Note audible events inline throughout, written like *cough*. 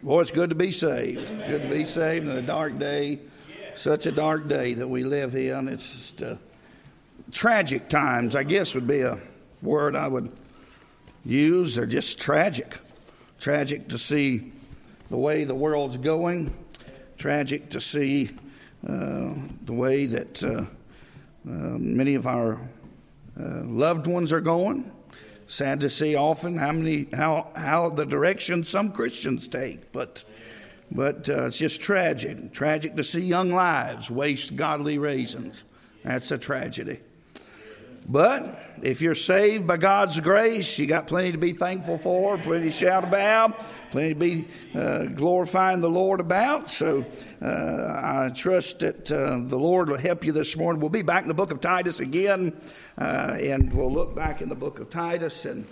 Boy, it's good to be saved. Good to be saved in a dark day. Such a dark day that we live in. It's just uh, tragic times, I guess, would be a word I would use. They're just tragic. Tragic to see the way the world's going. Tragic to see uh, the way that uh, uh many of our uh, loved ones are going. Sad to see often how many how how the direction some Christians take, but but uh, it's just tragic. Tragic to see young lives waste godly raisins. That's a tragedy. But if you're saved by God's grace, you got plenty to be thankful for, plenty to shout about, plenty to be uh, glorifying the Lord about. So uh, I trust that uh, the Lord will help you this morning. We'll be back in the book of Titus again, uh, and we'll look back in the book of Titus. And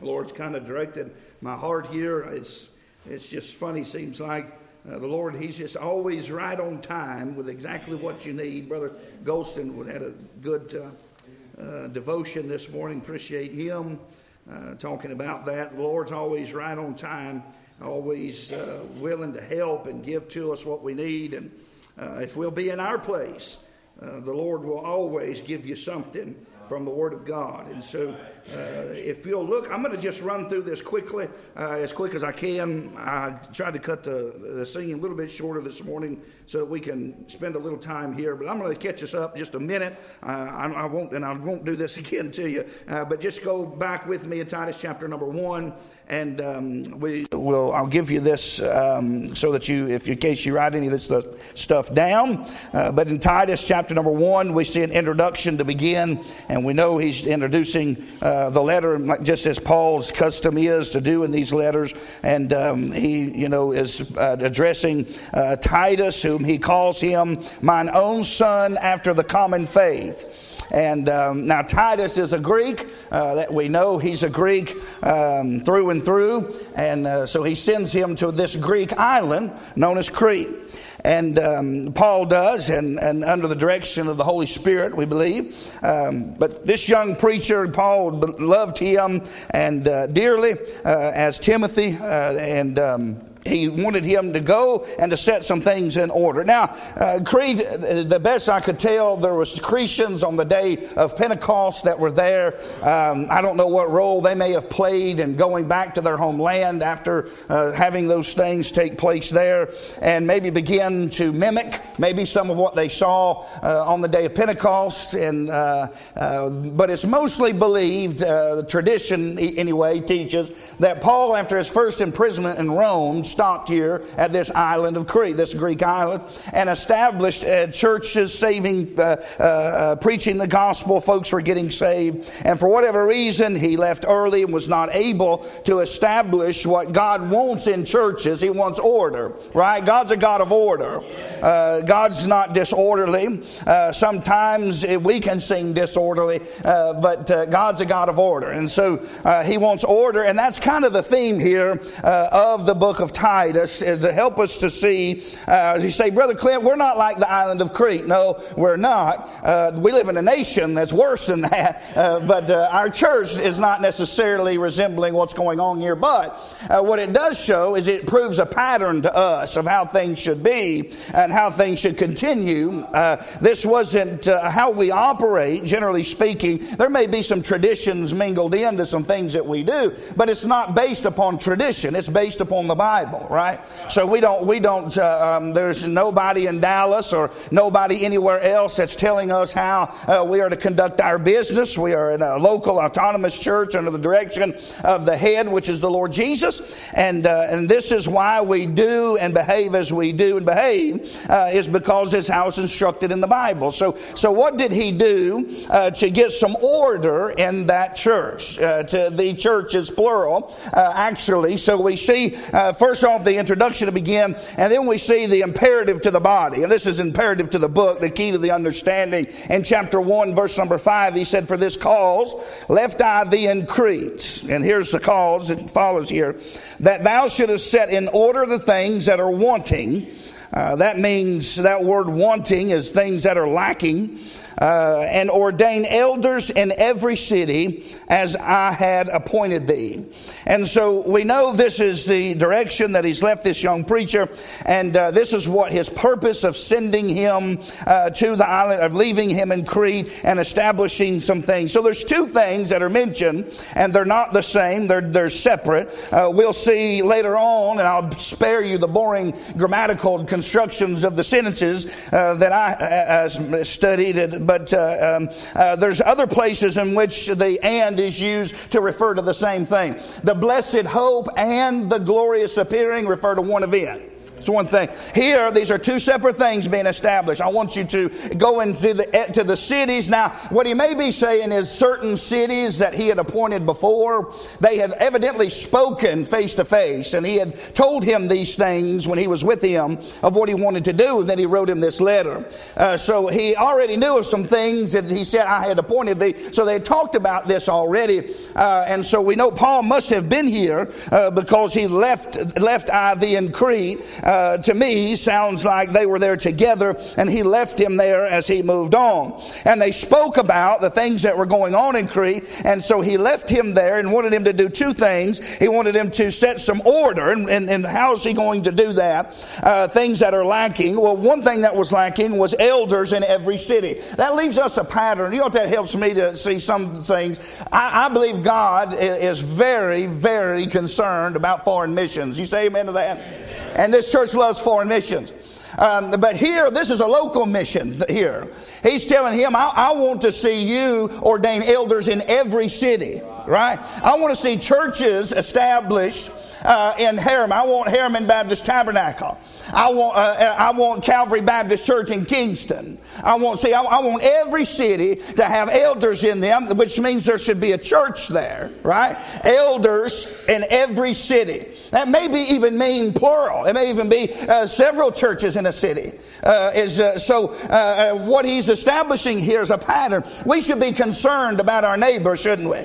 the Lord's kind of directed my heart here. It's it's just funny. Seems like uh, the Lord, He's just always right on time with exactly what you need. Brother Golston had a good uh, uh, devotion this morning. Appreciate him uh, talking about that. The Lord's always right on time, always uh, willing to help and give to us what we need. And uh, if we'll be in our place, uh, the Lord will always give you something from the Word of God. And so, if you'll look, I'm going to just run through this quickly, uh, as quick as I can. I tried to cut the, the singing a little bit shorter this morning so that we can spend a little time here. But I'm going to catch us up just a minute. Uh, I, I, won't, and I won't do this *laughs* again to you. Uh, but just go back with me in Titus chapter number one and um, we will I'll give you this um, so that you, if in case you write any of this stuff down. Uh, but in Titus chapter number one, we see an introduction to begin, and we know he's introducing uh, the letter just as Paul's custom is to do in these letters, and um, he, you know, is uh, addressing uh, Titus, whom he calls him mine own son after the common faith. And um, now Titus is a Greek uh, that we know he's a Greek um, through and through. And uh, so he sends him to this Greek island known as Crete. And um, Paul does, and, and under the direction of the Holy Spirit, we believe. Um, but this young preacher, Paul loved him and uh, dearly uh, as Timothy, uh, and um, he wanted him to go and to set some things in order. Now, uh, Crete, the best I could tell, there was Cretians on the day of Pentecost that were there. Um, I don't know what role they may have played in going back to their homeland after uh, having those things take place there, and maybe begin to mimic maybe some of what they saw uh, on the day of Pentecost. And uh, uh, but it's mostly believed, uh, the tradition anyway teaches that Paul, after his first imprisonment in Rome stopped here at this island of Crete, this Greek island, and established uh, churches, saving, uh, uh, uh, preaching the gospel. Folks were getting saved. And for whatever reason, he left early and was not able to establish what God wants in churches. He wants order, right? God's a God of order. Uh, God's not disorderly. Uh, sometimes we can seem disorderly, but God's a God of order. And so he wants order. And that's kind of the theme here of the book of Is to help us to see, uh, as you say, Brother Clint, we're not like the island of Crete. No, we're not. Uh, we live in a nation that's worse than that, *laughs* uh, but uh, our church is not necessarily resembling what's going on here. But uh, what it does show is it proves a pattern to us of how things should be and how things should continue. Uh, this wasn't how we operate, generally speaking. There may be some traditions mingled into some things that we do, but it's not based upon tradition. It's based upon the Bible. Bible, right? So we don't, we don't, uh, um, there's nobody in Dallas or nobody anywhere else that's telling us how uh, we are to conduct our business. We are in a local autonomous church under the direction of the head, which is the Lord Jesus. And, uh, and this is why we do and behave as we do and behave, uh, is because this how it's instructed in the Bible. So, so what did he do uh, to get some order in that church? Uh, to the church is plural, actually. So we see, first first off the introduction to begin, and then we see the imperative to the body. And this is imperative to the book, the key to the understanding. In chapter 1, verse number 5, he said, For this cause left I thee in Crete. And here's the cause, it follows here, that thou shouldest set in order the things that are wanting. Uh, that means that word wanting is things that are lacking. uh, and ordain elders in every city as I had appointed thee. And so we know this is the direction that he's left this young preacher, and uh, this is what his purpose of sending him uh, to the island, of leaving him in Crete and establishing some things. So there's two things that are mentioned, and they're not the same, they're, they're separate. Uh, we'll see later on, and I'll spare you the boring grammatical constructions of the sentences uh, that I uh, uh, studied, but um, there's other places in which the and is used to refer to the same thing. The blessed hope and the glorious appearing refer to one event. It's one thing. Here, these are two separate things being established. I want you to go into the, eh, to the cities. Now, what he may be saying is certain cities that he had appointed before, they had evidently spoken face to face, and he had told him these things when he was with him of what he wanted to do, and then he wrote him this letter. Uh, so he already knew of some things that he said, I had appointed thee. So they talked about this already. Uh, and so we know Paul must have been here uh, because he left, left I thee in Crete. Uh, to me sounds like they were there together and he left him there as he moved on. And they spoke about the things that were going on in Crete. And so he left him there and wanted him to do two things. He wanted him to set some order. And, and, and how is he going to do that? Uh, things that are lacking. Well, one thing that was lacking was elders in every city. That leaves us a pattern. You know, that helps me to see some things. I, I believe God is very, very concerned about foreign missions. You say amen to that? And this church church loves foreign missions. Um, but here, this is a local mission here. He's telling him, I, I want to see you ordain elders in every city right? I want to see churches established uh, in Harriman. I want Harriman Baptist Tabernacle. I want, uh, uh, I want Calvary Baptist Church in Kingston. I want, see, I, I, want every city to have elders in them, which means there should be a church there, right? Elders in every city. That may be even mean plural. It may even be uh, several churches in a city. Uh, is uh, so what he's establishing here is a pattern. We should be concerned about our neighbor, shouldn't we?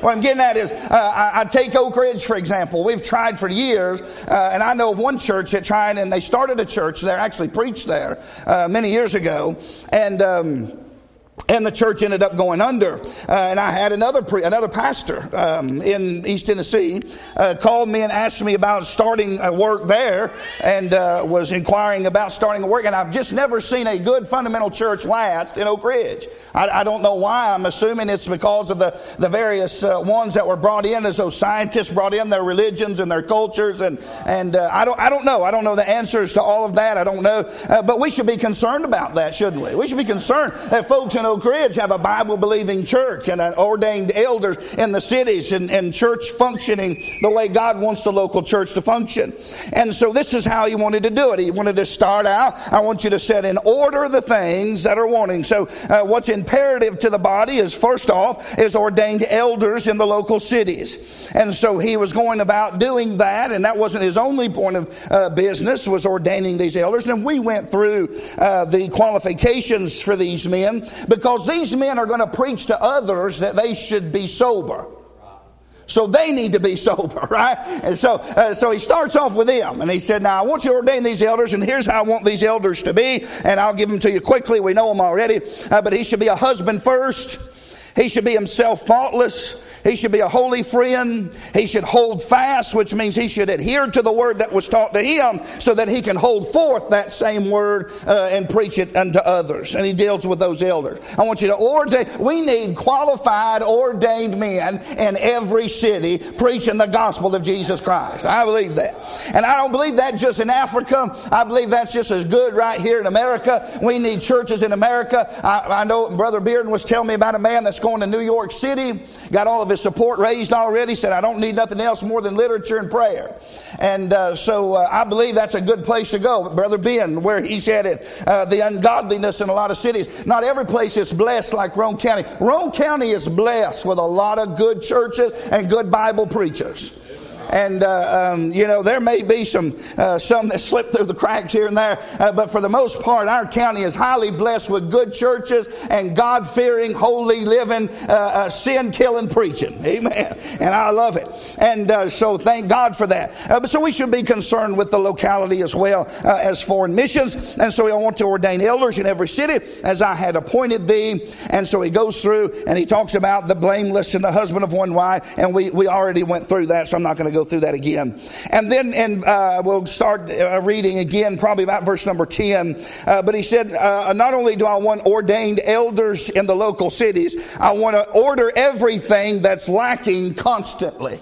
What I'm getting at is, uh, I, I, take Oak Ridge, for example. We've tried for years, uh, and I know of one church that tried, and they started a church there, actually preached there uh, many years ago. And, um, and the church ended up going under. Uh, and I had another pre- another pastor um, in East Tennessee uh, called me and asked me about starting a work there, and uh, was inquiring about starting a work. And I've just never seen a good fundamental church last in Oak Ridge. I, I don't know why. I'm assuming it's because of the the various uh, ones that were brought in as those scientists brought in their religions and their cultures, and and uh, I don't I don't know. I don't know the answers to all of that. I don't know, uh, but we should be concerned about that, shouldn't we? We should be concerned that folks in Oak Oak Ridge have a Bible believing church and an ordained elders in the cities and, and church functioning the way God wants the local church to function. And so this is how he wanted to do it. He wanted to start out, I want you to set in order the things that are wanting. So uh, what's imperative to the body is first off is ordained elders in the local cities. And so he was going about doing that and that wasn't his only point of uh, business was ordaining these elders. And we went through uh, the qualifications for these men because because these men are going to preach to others that they should be sober. So they need to be *laughs* sober, right? And so, uh, so he starts off with them, and he said, "Now I want you to ordain these elders, and here's how I want these elders to be, and I'll give them to you quickly. We know them already, uh, but he should be a husband first. He should be himself faultless." He should be a holy friend. He should hold fast, which means he should adhere to the word that was taught to him so that he can hold forth that same word uh, and preach it unto others. And he deals with those elders. I want you to ordain, we need qualified, ordained men in every city preaching the gospel of Jesus Christ. I believe that. And I don't believe that just in Africa. I believe that's just as good right here in America. We need churches in America. I, I know Brother Bearden was telling me about a man that's going to New York City, got all of of his support raised already, said, I don't need nothing else more than literature and prayer. And uh, so uh, I believe that's a good place to go. Brother Ben, where he's headed, uh, the ungodliness in a lot of cities. Not every place is blessed like Roane County. Roane County is blessed with a lot of good churches and good Bible preachers. And, uh, um, you know, there may be some, uh, some that slip through the cracks here and there, uh, but for the most part, our county is highly blessed with good churches and God fearing, holy, living, uh, uh, sin killing preaching. Amen. And I love it. And uh, so thank God for that. but so we should be concerned with the locality as well as foreign missions. And so we want to ordain elders in every city as I had appointed thee. And so he goes through and he talks about the blameless and the husband of one wife. And we, we already went through that, so I'm not going to through that again. And then and uh, we'll start uh, reading again, probably about verse number 10. Uh, but he said, uh, Not only do I want ordained elders in the local cities, I want to order everything that's lacking constantly.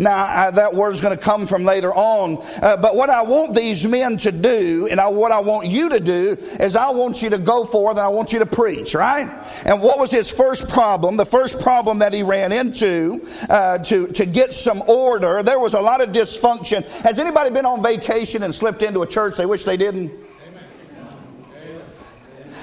Now, uh, that word is going to come from later on. Uh, but what I want these men to do, and I, what I want you to do, is I want you to go forth and I want you to preach, right? And what was his first problem? The first problem that he ran into uh, to, to get some order, there was a lot of dysfunction. Has anybody been on vacation and slipped into a church they wish they didn't?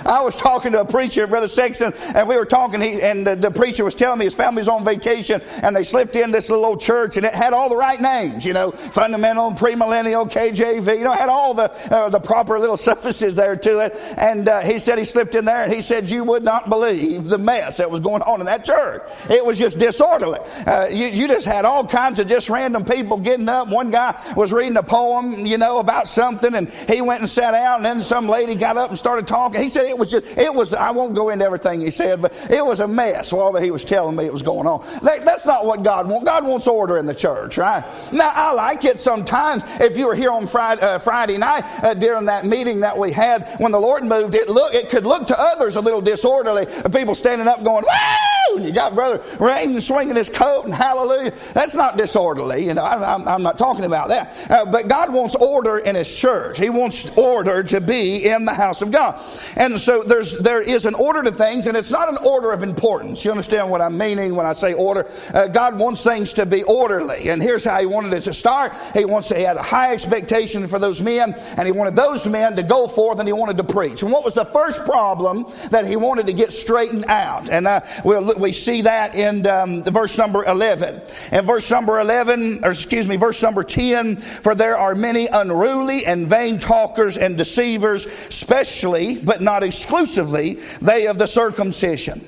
I was talking to a preacher, Brother Sexton, and we were talking, he, and the, the, preacher was telling me his family's on vacation, and they slipped in this little old church, and it had all the right names, you know, fundamental, premillennial, KJV, you know, had all the uh, the proper little *laughs* suffixes there to it. And uh, he said he slipped in there, and he said you would not believe the mess that was going on in that church. It was just disorderly. Uh, you, you just had all kinds of just random people getting up. One guy was reading a poem, you know, about something, and he went and sat down, and then some lady got up and started talking. He said it was just, it was, I won't go into everything he said, but it was a mess while he was telling me it was going on. That, that's not what God wants. God wants order in the church, right? Now, I like it sometimes. If you were here on Friday, uh, Friday night uh, during that meeting that we had when the Lord moved, it look, it could look to others a little disorderly. People standing up going, Woo! And you got Brother Rain swinging his coat and hallelujah. That's not disorderly. You know, I, am not talking about that. Uh, but God wants order in His church. He wants order to be in the house of God. And so there's, there is an order to things, and it's not an order of importance. You understand what I'm meaning when I say order? Uh, God wants things to be orderly, and here's how He wanted it to start. He wants He had a high expectation for those men, and He wanted those men to go forth, and He wanted to preach. And what was the first problem that He wanted to get straightened out? And uh, we'll, we see that in um, verse number 11. And verse number 11, or excuse me, verse number 10, for there are many unruly and vain talkers and deceivers, especially, but not exclusively they of the circumcision.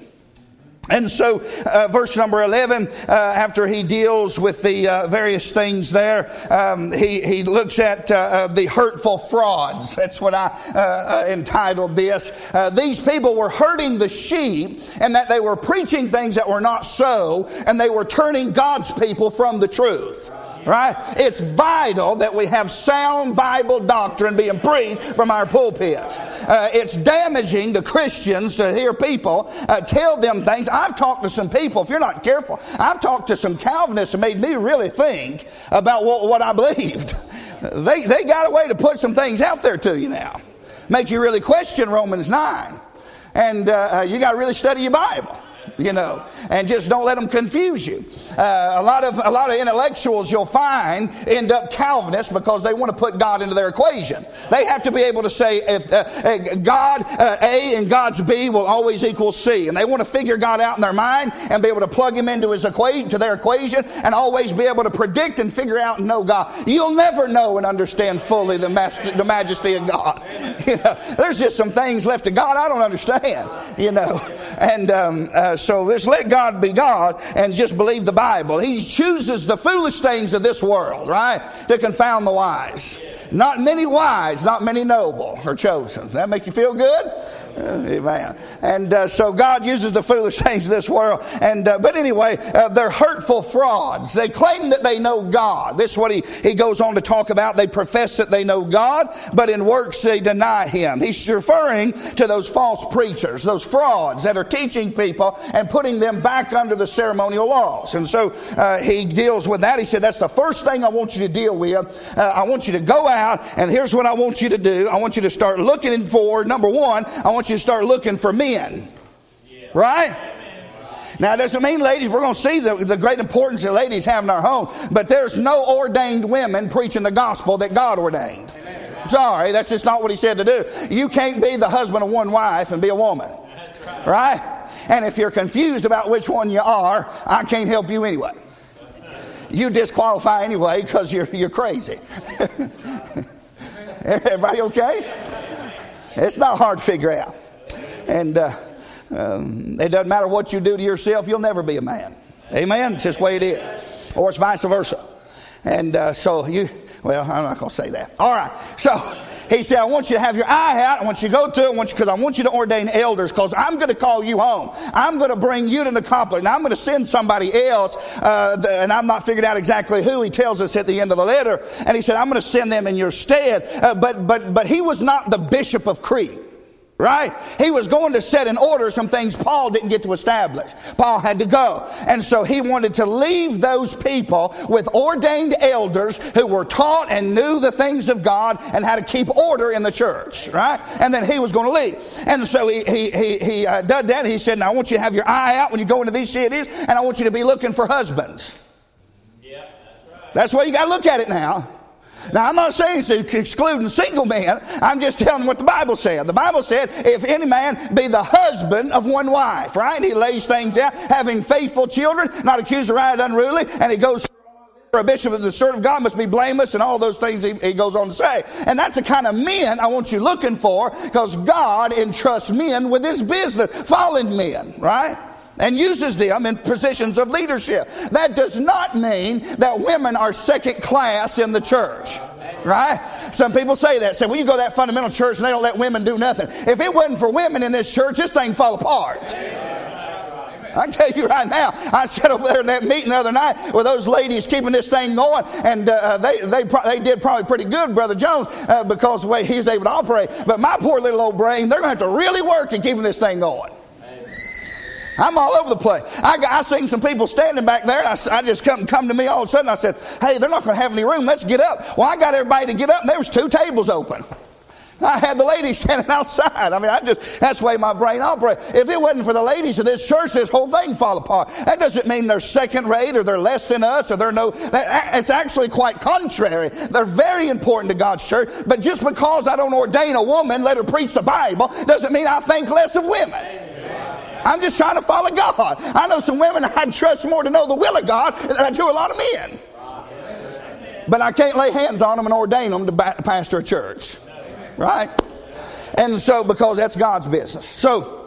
And so, uh, verse number 11, uh, after he deals with the uh, various things there, um, he, he looks at uh, uh, the hurtful frauds. That's what I uh, entitled this. these people were hurting the sheep, and that they were preaching things that were not so, and they were turning God's people from the truth right? It's vital that we have sound Bible doctrine being preached from our pulpits. Uh, it's damaging to Christians to hear people uh, tell them things. I've talked to some people, if you're not careful, I've talked to some Calvinists that made me really think about what, what I *laughs* believed. They, they got a way to put some things out there to you now, make you really question Romans 9. And uh, uh you got to really study your Bible *laughs* you know, and just don't let them confuse you. Uh, a lot of a lot of intellectuals you'll find end up Calvinists because they want to put God into their equation. They have to be able to say if uh, uh, God uh, A and God's B will always equal C, and they want to figure God out in their mind and be able to plug Him into His equation to their equation and always be able to predict and figure out and know God. You'll never know and understand fully the, the majesty of God. *laughs* You know, there's just some things left to God I don't understand. You know, and um, uh, so just let God be God and just believe the Bible. He chooses the foolish things of this world, right, to confound the wise. Not many wise, not many noble are chosen. Does that make you feel good? Amen. And uh, so God uses the foolish *laughs* things of this world. And uh, but anyway, uh, they're hurtful frauds. They claim that they know God. This is what he, he goes on to talk about. They profess that they know God, but in works they deny Him. He's referring to those false preachers, those frauds that are teaching people and putting them back under the ceremonial laws. And so uh, he deals with that. He said, "That's the first thing I want you to deal with. Uh, I want you to go out, and here's what I want you to do. I want you to start looking for number one. I want you to start looking for men. Right? Now, it doesn't mean, ladies, we're going to see the, the great importance that ladies have in our home, but there's no ordained women preaching the gospel that God ordained. Sorry, that's just not what he said to do. You can't be the husband of one wife and be a woman. Right? And if you're confused about which one you are, I can't help you anyway. you disqualify anyway because you're, you're crazy. *laughs* Everybody okay? It's not hard to figure out. And uh, um, it doesn't matter what you do to yourself, you'll never be a man. Amen? It's just the way it is. Or it's vice versa. And uh, so you, well, I'm not going to say that. All right. So he said, I want you to have your eye out. I want you to go to it I want you, because I, want you to ordain elders because I'm going to call you home. I'm going to bring you to the conflict. And I'm going to send somebody else. Uh, the, and I'm not figured out exactly who. He tells us at the end of the letter. And he said, I'm going to send them in your stead. Uh, but, but, but he was not the bishop of Crete. Right? He was going to set in order some things Paul didn't get to establish. Paul had to go. And so he wanted to leave those people with ordained elders who were taught and knew the things of God and how to keep order in the church. Right? And then he was going to leave. And so he, he, he, he uh, did that. He said, now I want you to have your eye out when you go into these cities and I want you to be looking for husbands. Yeah, that's right. That's where you got to look at it now. Now, I'm not saying it's excluding single men. I'm just telling what the Bible said. The Bible said, if any man be the husband of one wife, right? He lays things out, having faithful children, not accused of right unruly, and he goes a bishop of the Spirit of God must be blameless and all those things he, he, goes on to say. And that's the kind of men I want you looking for because God entrusts men with his business, fallen men, right? And uses them in positions of leadership. That does not mean that women are second class in the church. Right? Some people say that. Say, well, you go to that fundamental church and they don't let women do nothing. If it wasn't for women in this church, this thing fall apart. I tell you right now, I sat over there in that meeting the other night with those ladies keeping this thing going, and uh, they, they, they did probably pretty good, Brother Jones, uh, because the way he's able to operate. But my poor little old brain, they're going to have to really work at keeping this thing going. I'm all over the place. I, I seen some people standing back there. I, I, just come come to me all of a sudden. I said, "Hey, they're not going to have any room. Let's get up." Well, I got everybody to get up, and there was two tables open. I had the ladies *laughs* standing outside. I mean, I just, that's the way my brain operates. If it wasn't for the ladies of this church, this whole thing fall apart. That doesn't mean they're second rate or they're less than us or they're no, that, it's actually quite contrary. They're very important to God's church. But just because I don't ordain a woman, let her preach the Bible, doesn't mean I think less of women. I'm just trying to follow God. I know some women I'd trust more to know the will of God than I do a lot of men. But I can't lay hands on them and ordain them to pastor a church. Right? And so, because that's God's business. So,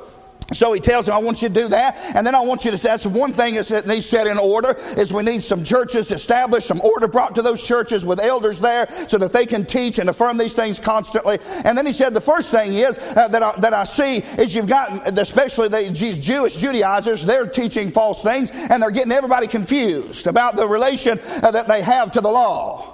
so he tells him, I want you to do that. And then I want you to, that's one thing that needs set in order is we need some churches established, some order brought to those churches with elders there so that they can teach and affirm these things constantly. And then he said, the first thing is uh, that, I, that I see is you've got, especially the Jewish Judaizers, they're teaching false things and they're getting everybody confused about the relation uh, that they have to the law.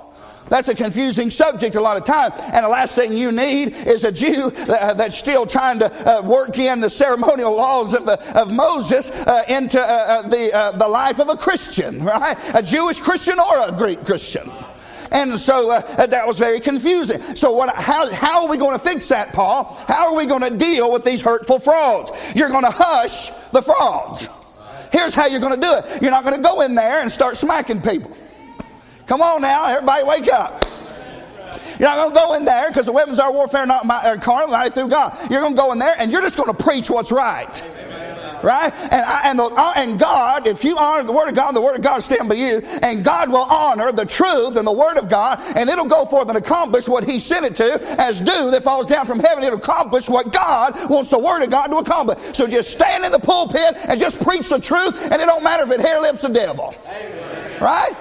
That's a confusing subject a lot of times. And the last thing you need is a Jew uh, that's still trying to uh, work in the ceremonial laws of, the, of Moses uh, into the, the life of a Christian, right? A Jewish Christian or a Greek Christian. And so uh, that was very confusing. So what, how, how are we going to fix that, Paul? How are we going to deal with these hurtful frauds? You're going to hush the frauds. Here's how you're going to do it. You're not going to go in there and start smacking people. Come on now, everybody wake up. You're not going to go in there because the weapons of our warfare not my, are carnal, mighty through God. You're going to go in there and you're just going to preach what's right. Right? And, I, and, the, uh, and God, if you honor the Word of God, the Word of God stand by you. And God will honor the truth and the Word of God. And it'll go forth and accomplish what He sent it to. As dew that falls down from heaven, it'll accomplish what God wants the Word of God to accomplish. So just stand in the pulpit and just preach the truth. And it don't matter if it hair lips the devil. Amen. Right?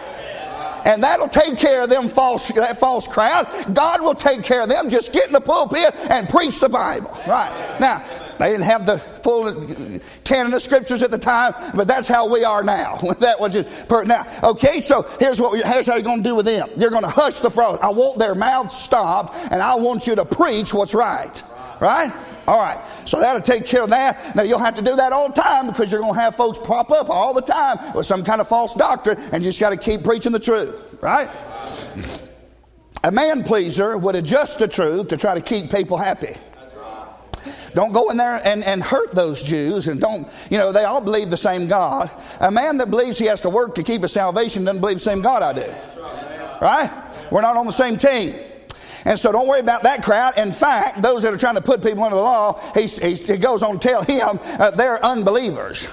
And that'll take care of them false that false crowd. God will take care of them. Just get in the pulpit and preach the Bible. Right now. They didn't have the full canon of scriptures at the time, but that's how we are now. *laughs* that was just per, now. Okay, so here's what here's how you're going to do with them. You're going to hush the frogs. I want their mouths stopped, and I want you to preach what's right. Right? All right. So that'll take care of that. Now you'll have to do that all the time because you're going to have folks pop up all the time with some kind of false doctrine and you just got to keep preaching the truth. Right? A man pleaser would adjust the truth to try to keep people happy. Don't go in there and, and hurt those Jews and don't, you know, they all believe the same God. A man that believes he has to work to keep his salvation doesn't believe the same God I do. Right? We're not on the same team. And so don't worry about that crowd. In fact, those that are trying to put people under the law, he, he, he goes on to tell him uh, they're unbelievers.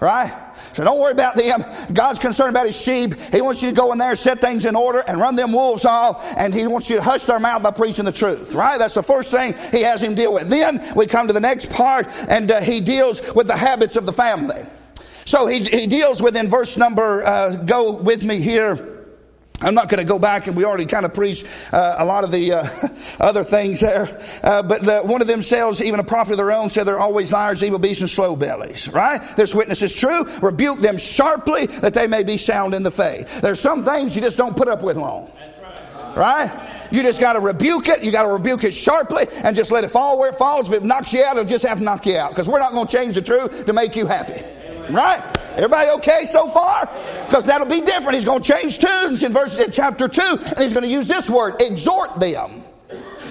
Right? So don't worry about them. God's concerned about his sheep. He wants you to go in there, set things in order, and run them wolves off. And he wants you to hush their mouth by preaching the truth, right? That's the first thing he has him deal with. Then we come to the next part, and uh, he deals with the habits of the family. So he, he deals with in verse number, uh, go with me here. I'm not going to go back, and we already kind of preached uh, a lot of the uh, *laughs* other things there. Uh, but the, one of them says, even a prophet of their own said they're always liars, evil beasts, and slow bellies. Right? This witness is true. Rebuke them sharply that they may be sound in the faith. There's some things you just don't put up with long. Right? You just got to rebuke it. You got to rebuke it sharply and just let it fall where it falls. If it knocks you out, it'll just have to knock you out because we're not going to change the truth to make you happy. Right? Everybody okay so far? Because that'll be different. He's going to change tunes in verse in chapter 2, and he's going to use this word, exhort them.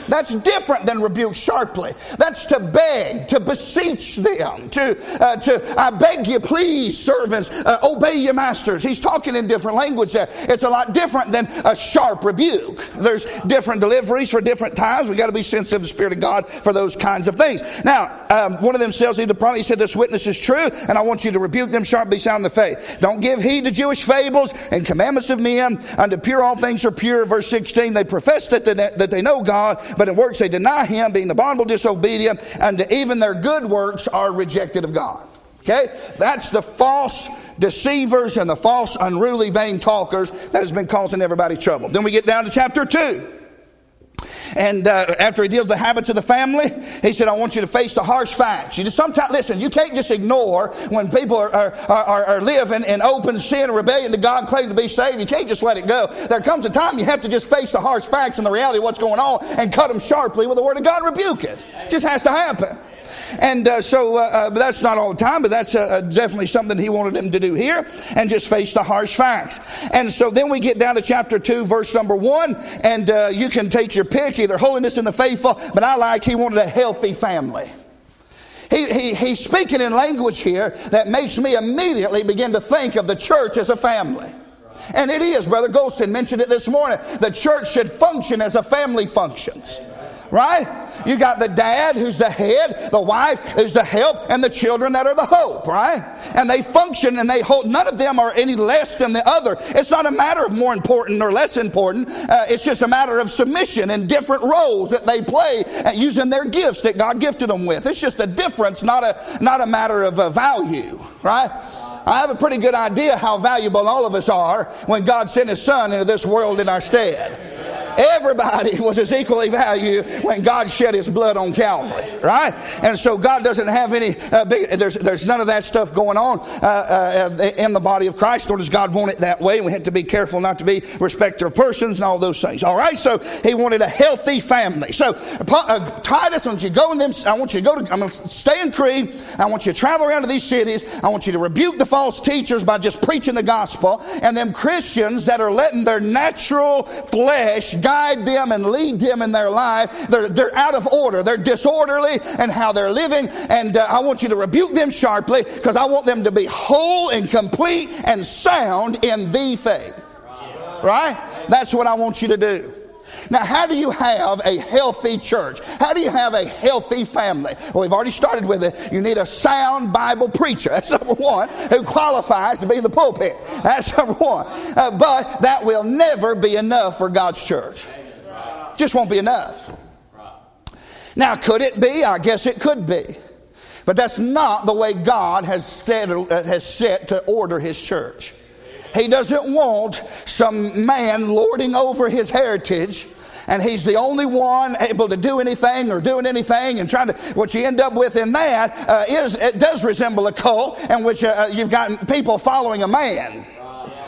That's different than rebuke sharply. That's to beg, to beseech them, to, uh, to I beg you, please, servants, uh, obey your masters. He's talking in different language there. It's a lot different than a sharp rebuke. There's different deliveries for different times. We got to be sensitive to the Spirit of God for those kinds of things. Now, um, one of them says, either probably said, This witness is true, and I want you to rebuke them sharply, sound the faith. Don't give heed to Jewish fables and commandments of men. Unto pure all things are pure. Verse 16, they profess that they, that they know God, but in works they deny him, being the abominable disobedient, and even their good works are rejected of God. Okay? That's the false deceivers and the false unruly vain talkers that has been causing everybody trouble. Then we get down to chapter 2. And uh, after he deals with the habits of the family, he said, I want you to face the harsh facts. You just sometimes, listen, you can't just ignore when people are, are, are, are living in open sin and rebellion to God, claiming to be saved. You can't just let it go. There comes a time you have to just face the harsh facts and the reality of what's going on and cut them sharply with the Word of God, rebuke it. it just has to happen. And uh, so uh, uh, that's not all the time, but that's uh, uh, definitely something he wanted them to do here and just face the harsh facts. And so then we get down to chapter 2, verse number 1, and you can take your pick, either holiness and the faithful, but I like he wanted a healthy family. He, he, he's speaking in language here that makes me immediately begin to think of the church as a family. And it is, Brother Golston mentioned it this morning. The church should function as a family functions. Right? You got the dad who's the head, the wife who's the help, and the children that are the hope, right? And they function and they hold, none of them are any less than the other. It's not a matter of more important or less important. Uh, it's just a matter of submission and different roles that they play using their gifts that God gifted them with. It's just a difference, not a, not a matter of uh, value, right? I have a pretty good idea how valuable all of us are when God sent His Son into this world in our stead. Everybody *laughs* was as equally valued when God shed his blood on Calvary, right? And so God doesn't have any, uh, big, there's, there's none of that stuff going on uh, uh, in the body of Christ, nor does God want it that way. We have to be careful not to be respecter of persons and all those things. All right, so he wanted a healthy family. So uh, Titus, I want you to go in them, I want you to go to, I'm going to stay in Crete. I want you to travel around to these cities. I want you to rebuke the false teachers by just preaching the gospel. And them Christians that are letting their natural flesh guide them and lead them in their life. They're, they're out of order. They're disorderly and how they're living. And uh, I want you to rebuke them sharply because I want them to be whole and complete and sound in the faith. Right? That's what I want you to do. Now, how do you have a healthy church? How do you have a healthy family? Well, we've already started with it. You need a sound Bible preacher. That's number one, who qualifies to be in the pulpit. That's number one. Uh, but that will never be enough for God's church. Just won't be enough. Now, could it be? I guess it could be. But that's not the way God has set, uh, has set to order his church. He doesn't want some man lording over his heritage and he's the only one able to do anything or doing anything and trying to what you end up with in that uh, is it does resemble a cult in which uh, uh you've got people following a man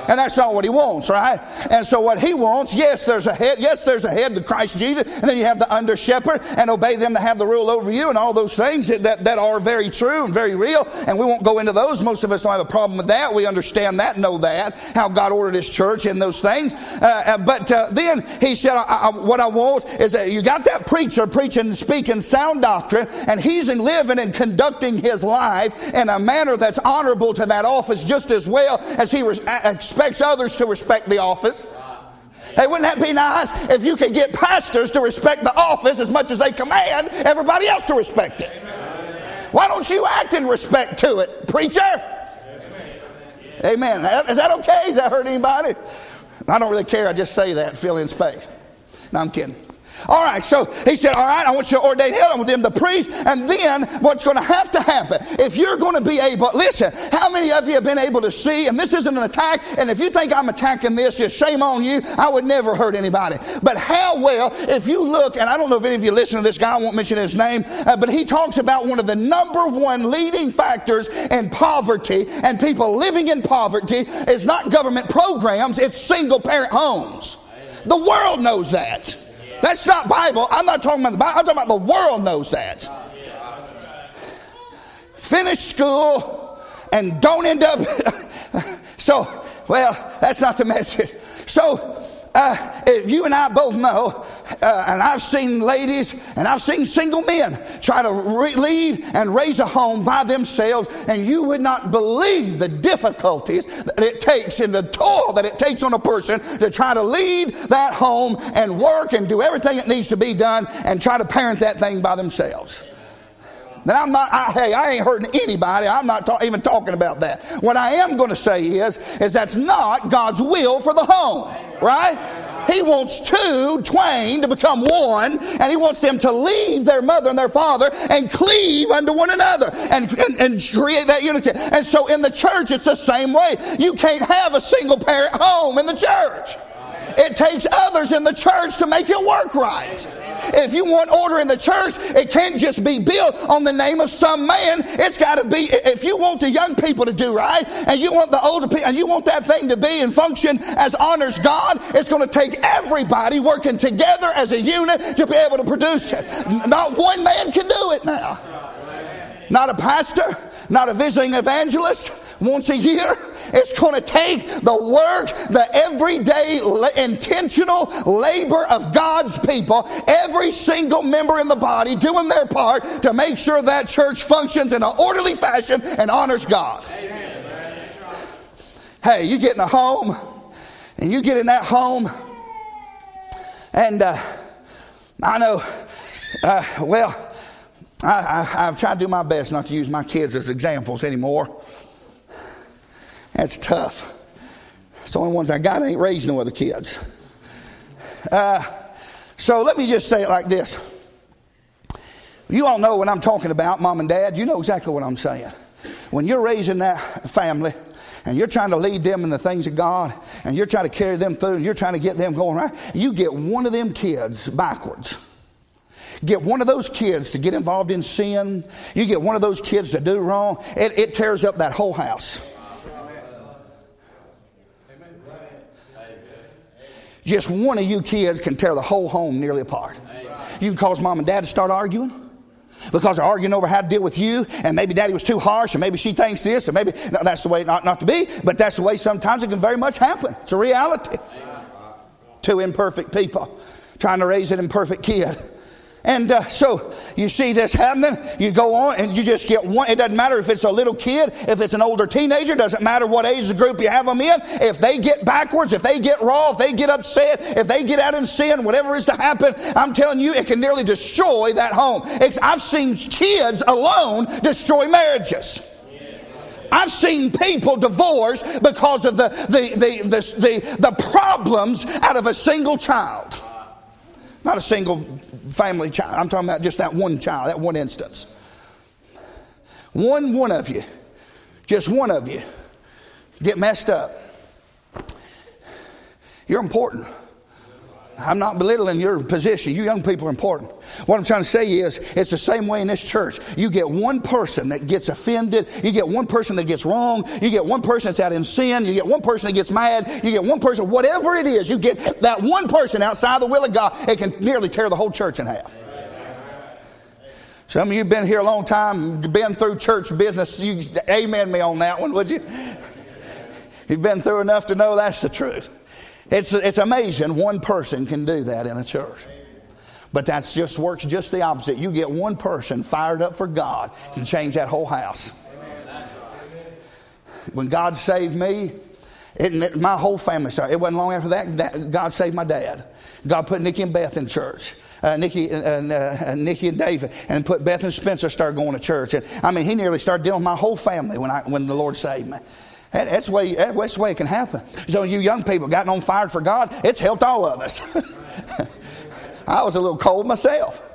and that's not what he wants, right? And so what he wants, yes, there's a head, yes, there's a head to Christ Jesus, and then you have the under shepherd and obey them to have the rule over you and all those things that, that, are very true and very real. And we won't go into those. Most of us don't have a problem with that. We understand that, know that, how God ordered his church and those things. Uh, uh but uh, then he said, I, I, what I want is that you got that preacher preaching, and speaking sound doctrine, and he's in living and conducting his life in a manner that's honorable to that office just as well as he was expects others to respect the office. Hey, wouldn't that be nice if you could get pastors to respect the office as much as they command everybody else to respect it? Why don't you act in respect to it, preacher? Amen. Is that okay? Does that hurt anybody? I don't really care. I just say that, fill in space. No, I'm kidding. All right, so he said, All right, I want you to ordain him, I want them the priest. And then what's going to have to happen, if you're going to be able, listen, how many of you have been able to see, and this isn't an attack, and if you think I'm attacking this, just shame on you. I would never hurt anybody. But how well, if you look, and I don't know if any of you listen to this guy, I won't mention his name, uh, but he talks about one of the number one leading factors in poverty and people living in poverty is not government programs, it's single parent homes. The world knows that. That's not Bible. I'm not talking about the Bible. I'm talking about the world knows that. Finish school and don't end up. *laughs* so, well, that's not the message. So, uh, you and I both know, uh, and I've seen ladies and I've seen single men try to re- lead and raise a home by themselves, and you would not believe the difficulties that it takes and the toil that it takes on a person to try to lead that home and work and do everything that needs to be done and try to parent that thing by themselves. Then I'm not, I, hey, I ain't hurting anybody. I'm not ta- even talking about that. What I am going to say is, is that's not God's will for the home, right? He wants two, twain, to become one, and he wants them to leave their mother and their father and cleave unto one another and, and, and, create that unity. And so in the church, it's the same way. You can't have a single parent home in the church. It takes others in the church to make it work right. If you want order in the church, it can't just be built on the name of some man. It's got to be, if you want the young people to do right, and you want the older people, and you want that thing to be and function as honors God, it's going to take everybody working together as a unit to be able to produce it. Not one man can do it now. Not a pastor, not a visiting evangelist, once a year. It's going to take the work, the everyday intentional labor of God's people, every single member in the body doing their part to make sure that church functions in an orderly fashion and honors God. Amen. Hey, you get in a home, and you get in that home, and uh, I know, uh, well, I, have tried to do my best not to use my kids as examples anymore. That's tough. It's the only ones I got. I ain't raised no other kids. Uh, so let me just say it like this. You all know what I'm talking about, mom and dad. You know exactly what I'm saying. When you're raising that family and you're trying to lead them in the things of God and you're trying to carry them through and you're trying to get them going right, you get one of them kids backwards. Get one of those kids to get involved in sin. You get one of those kids to do wrong. It, it tears up that whole house. Just one of you kids can tear the whole home nearly apart. You can cause mom and dad to start arguing because they're arguing over how to deal with you, and maybe daddy was too harsh, and maybe she thinks this, and maybe no, that's the way not, not to be, but that's the way sometimes it can very much happen. It's a reality. Two imperfect people trying to raise an imperfect kid. And uh, so you see this happening. You go on and you just get one. It doesn't matter if it's a little kid, if it's an older teenager, doesn't matter what age group you have them in. If they get backwards, if they get raw, if they get upset, if they get out in sin, whatever is to happen, I'm telling you, it can nearly destroy that home. It's, I've seen kids alone destroy marriages. I've seen people divorce because of the, the, the, the, the, the problems out of a single child. Not a single family child. I'm talking about just that one child, that one instance. One one of you, just one of you, get messed up. You're important. I'm not belittling your position. You young people are important. What I'm trying to say is, it's the same way in this church. You get one person that gets offended. You get one person that gets wrong. You get one person that's out in sin. You get one person that gets mad. You get one person, whatever it is, you get that one person outside the will of God. It can nearly tear the whole church in half. Some of you have been here a long time, been through church business. You amen me on that one, would you? You've been through enough to know that's the truth. It's, it's amazing one person can do that in a church. But that just works just the opposite. You get one person fired up for God, you change that whole house. When God saved me, it, my whole family started. It wasn't long after that God saved my dad. God put Nikki and Beth in church. Uh, Nikki, uh, uh, Nikki and David, and put Beth and Spencer started going to church. And I mean, he nearly started dealing with my whole family when I when the Lord saved me. That's the, way, that's the way it can happen. So, you young people gotten on fire for God, it's helped all of us. *laughs* I was a little cold myself.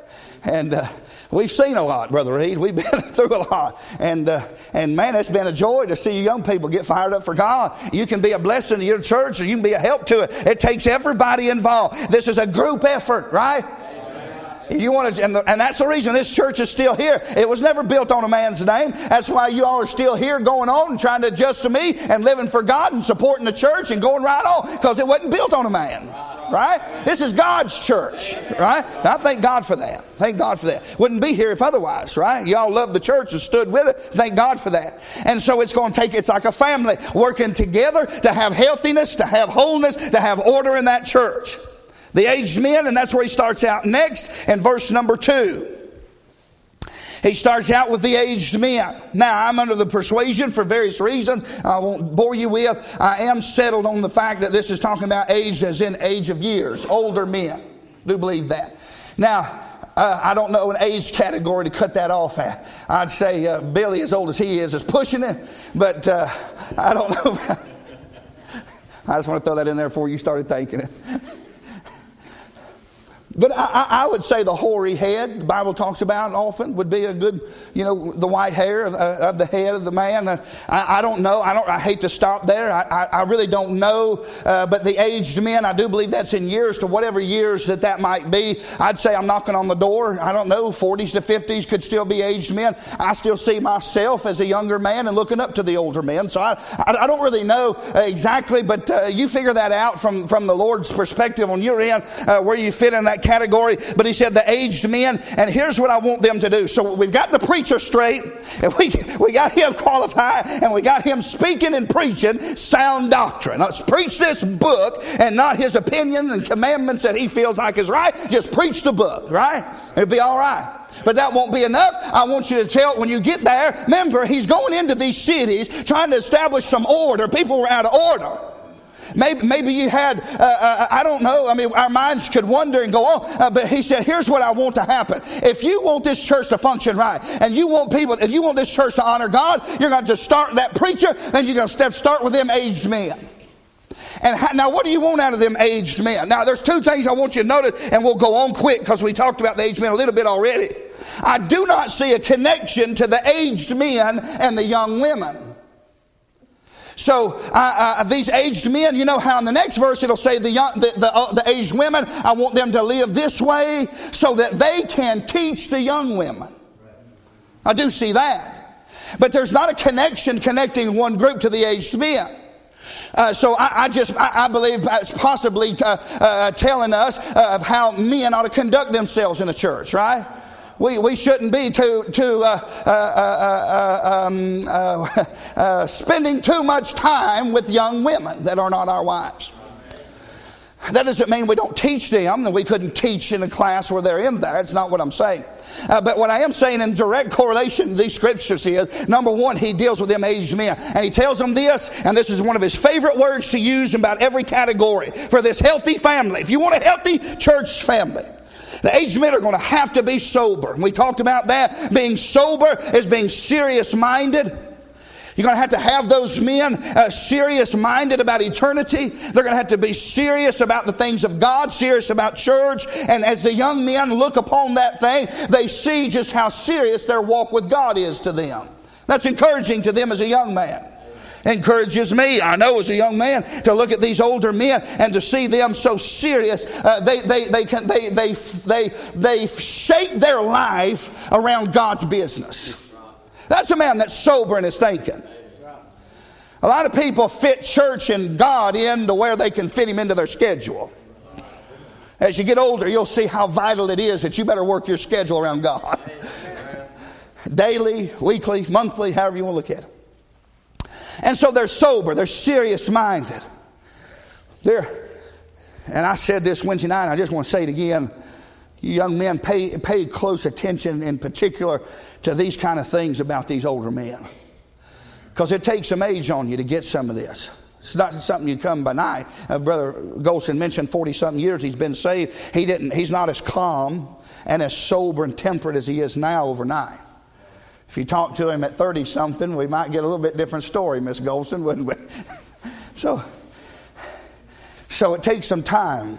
And uh, we've seen a lot, Brother Reed. We've *laughs* been through a lot. And, uh, and man, it's been a joy to see you young people get fired up for God. You can be a blessing to your church or you can be a help to it. It takes everybody involved. This is a group effort, right? You want to, and, the, and, that's the reason this church is still here. It was never built on a man's name. That's why you all are still here going on and trying to adjust to me and living for God and supporting the church and going right on because it wasn't built on a man right? This is God's church, right? I thank God for that. Thank God for that. Wouldn't be here if otherwise, right? Y'all love the church and stood with it. Thank God for that. And so it's going to take, it's like a family working together to have healthiness, to have wholeness, to have order in that church. The aged men, and that's where he starts out next in verse number two. He starts out with the aged men. Now, I'm under the persuasion for various reasons. I won't bore you with. I am settled on the fact that this is talking about age as in age of years, older men. do believe that. Now, uh, I don't know an age category to cut that off at. I'd say uh, Billy, as old as he is, is pushing it, but uh, I don't know. *laughs* I just want to throw that in there before you started thinking it. *laughs* But I, I, would say the hoary head, the Bible talks about often, would be a good, you know, the white hair of, uh, of the head of the man. Uh, I, I, don't know. I don't. I hate to stop there. I, I really don't know. Uh, but the aged men, I do believe that's in years to whatever years that that might be. I'd say I'm knocking on the door. I don't know. 40s to 50s could still be aged men. I still see myself as a younger man and looking up to the older men. So I, I, don't really know exactly, but uh, you figure that out from from the Lord's perspective on your end, uh, where you fit in that category, but he said the aged men. And here's what I want them to do. So we've got the preacher straight, and we, we got him qualified, and we got him speaking and preaching sound doctrine. Let's preach this book and not his opinion and commandments that he feels like is right. Just preach the book, right? It'll be all right. But that won't be enough. I want you to tell when you get there, remember, he's going into these cities trying to establish some order. People were out of order. Maybe, maybe you had, uh, uh, I don't know. I mean, our minds could wonder and go on. Uh, but he said, here's what I want to happen. If you want this church to function right and you want people, and you want this church to honor God, you're going to start that preacher, then you're going to start with them aged men. And now, what do you want out of them aged men? Now, there's two things I want you to notice, and we'll go on quick because we talked about the aged men a little bit already. I do not see a connection to the aged men and the young women. So uh, uh, these aged men, you know how in the next verse it'll say the, young, the, the, uh, the aged women, I want them to live this way so that they can teach the young women. I do see that. But there's not a connection connecting one group to the aged men. Uh, so I, I just I, I, believe it's possibly uh, uh, telling us of how men ought to conduct themselves in a church, right? We, we shouldn't be too, too uh, uh, uh, uh um, *laughs* uh, spending too much time with young women that are not our wives. That doesn't mean we don't teach them, that we couldn't teach in a class where they're in there. That's not what I'm saying. Uh, but what I am saying in direct correlation to these scriptures is number one, he deals with them aged men. And he tells them this, and this is one of his favorite words to use about every category for this healthy family. If you want a healthy church family, the aged men are going to have to be sober. We talked about that. Being sober is being serious minded. You're going to have to have those men uh, serious minded about eternity. They're going to have to be serious about the things of God, serious about church. And as the young men look upon that thing, they see just how serious their walk with God is to them. That's encouraging to them as a young man encourages me, I know as a young man, to look at these older men and to see them so serious. Uh, they, they, they, can, they, they, they, they shape their life around God's business. That's a man that's sober in his thinking. A lot of people fit church and God into where they can fit him into their schedule. As you get older, you'll see how vital it is that you better work your schedule around God. *laughs* Daily, weekly, monthly, however you want to look at it. And so they're sober, they're serious minded. They're, and I said this Wednesday night, I just want to say it again. Young men, pay, pay close attention in particular to these kind of things about these older men. Because it takes some age on you to get some of this. It's not something you come by night. Uh, Brother Golson mentioned 40 something years he's been saved. He didn't, he's not as calm and as sober and temperate as he is now overnight. If you talk to him at 30 something, we might get a little bit different story, Miss Golson, wouldn't we? *laughs* so, so it takes some time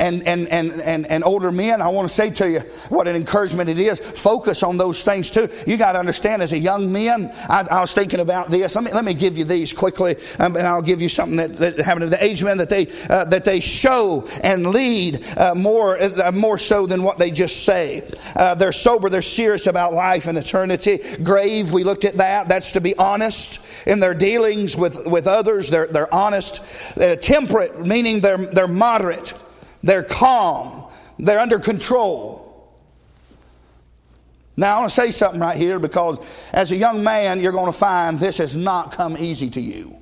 and, and, and, and, and older men, I want to say to you what an encouragement it is. Focus on those things too. You got to understand, as a young man, I, I, was thinking about this. Let me, let me give you these quickly, um, and I'll give you something that, that happened to the age men that they, uh, that they show and lead uh, more, uh, more so than what they just say. Uh, they're sober, they're serious about life and eternity. Grave, we looked at that. That's to be honest in their dealings with, with others. They're, they're honest. Uh, temperate, meaning they're, they're moderate. They're calm. They're under control. Now, I want to say something right here because as a young man, you're going to find this has not come easy to you.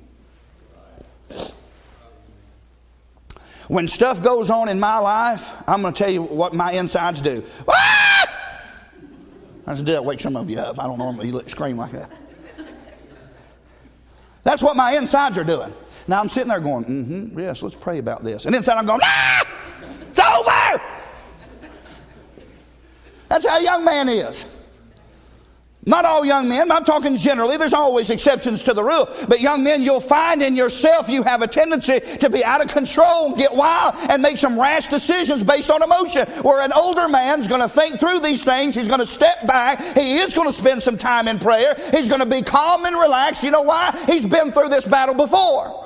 When stuff goes on in my life, I'm going to tell you what my insides do. Ah! That's a deal wake some of you up. I don't normally scream like that. That's what my insides are doing. Now I'm sitting there going, mm-hmm, yes, let's pray about this. And inside I'm going, ah! Over. That's how a young man is. Not all young men, I'm talking generally, there's always exceptions to the rule. But young men, you'll find in yourself you have a tendency to be out of control, get wild, and make some rash decisions based on emotion. Where an older man's going to think through these things, he's going to step back, he is going to spend some time in prayer, he's going to be calm and relaxed. You know why? He's been through this battle before.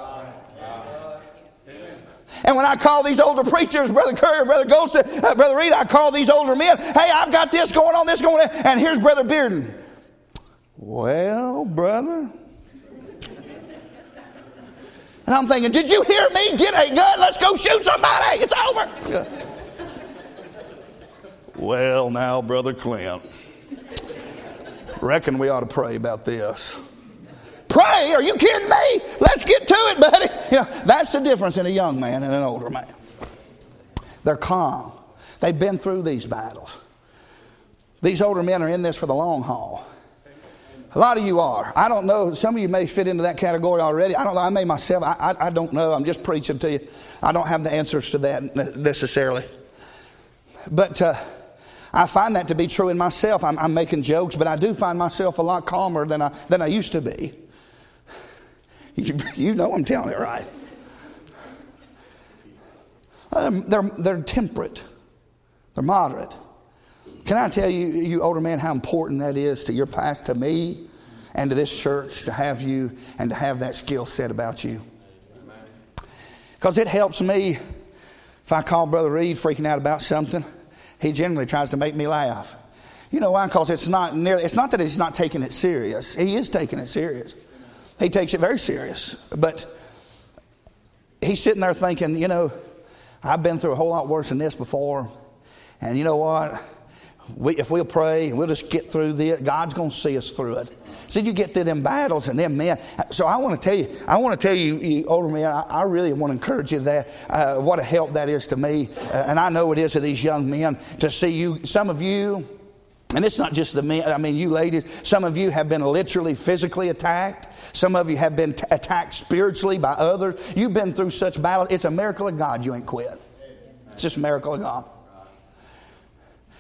And when I call these older preachers, Brother Curry, Brother Golson, uh, Brother Reed, I call these older men, hey, I've got this going on, this going on, and here's Brother Bearden. Well, brother. And I'm thinking, did you hear me? Get a gun, let's go shoot somebody, it's over. Yeah. Well, now, Brother Clint, reckon we ought to pray about this. Pray? Are you kidding me? Let's get to it, buddy. *laughs* You know, that's the difference in a young man and an older man. They're calm. They've been through these battles. These older men are in this for the long haul. A lot of you are. I don't know. Some of you may fit into that category already. I don't know. I may myself. I, I, I don't know. I'm just preaching to you. I don't have the answers to that necessarily. But uh, I find that to be true in myself. I'm, I'm, making jokes, but I do find myself a lot calmer than I, than I used to be. You, you know I'm telling it right. Um, they're, they're temperate, they're moderate. Can I tell you, you older man, how important that is to your past, to me, and to this church to have you and to have that skill set about you? Because it helps me if I call Brother Reed freaking out about something, he generally tries to make me laugh. You know why? Because it's not nearly, it's not that he's not taking it serious. He is taking it serious. He takes it very serious. But he's sitting there thinking, you know, I've been through a whole lot worse than this before. And you know what? We, if we'll pray and we'll just get through this, God's going to see us through it. See, you get through them battles and them men. So I want to tell you, I want to tell you, you older men, I, I, really want to encourage you that uh, what a help that is to me, uh, and I know it is to these young men to see you. Some of you, and it's not just the men, I mean, you ladies, some of you have been literally physically attacked. Some of you have been t- attacked spiritually by others. You've been through such battles. It's a miracle of God you ain't quit. It's just a miracle of God.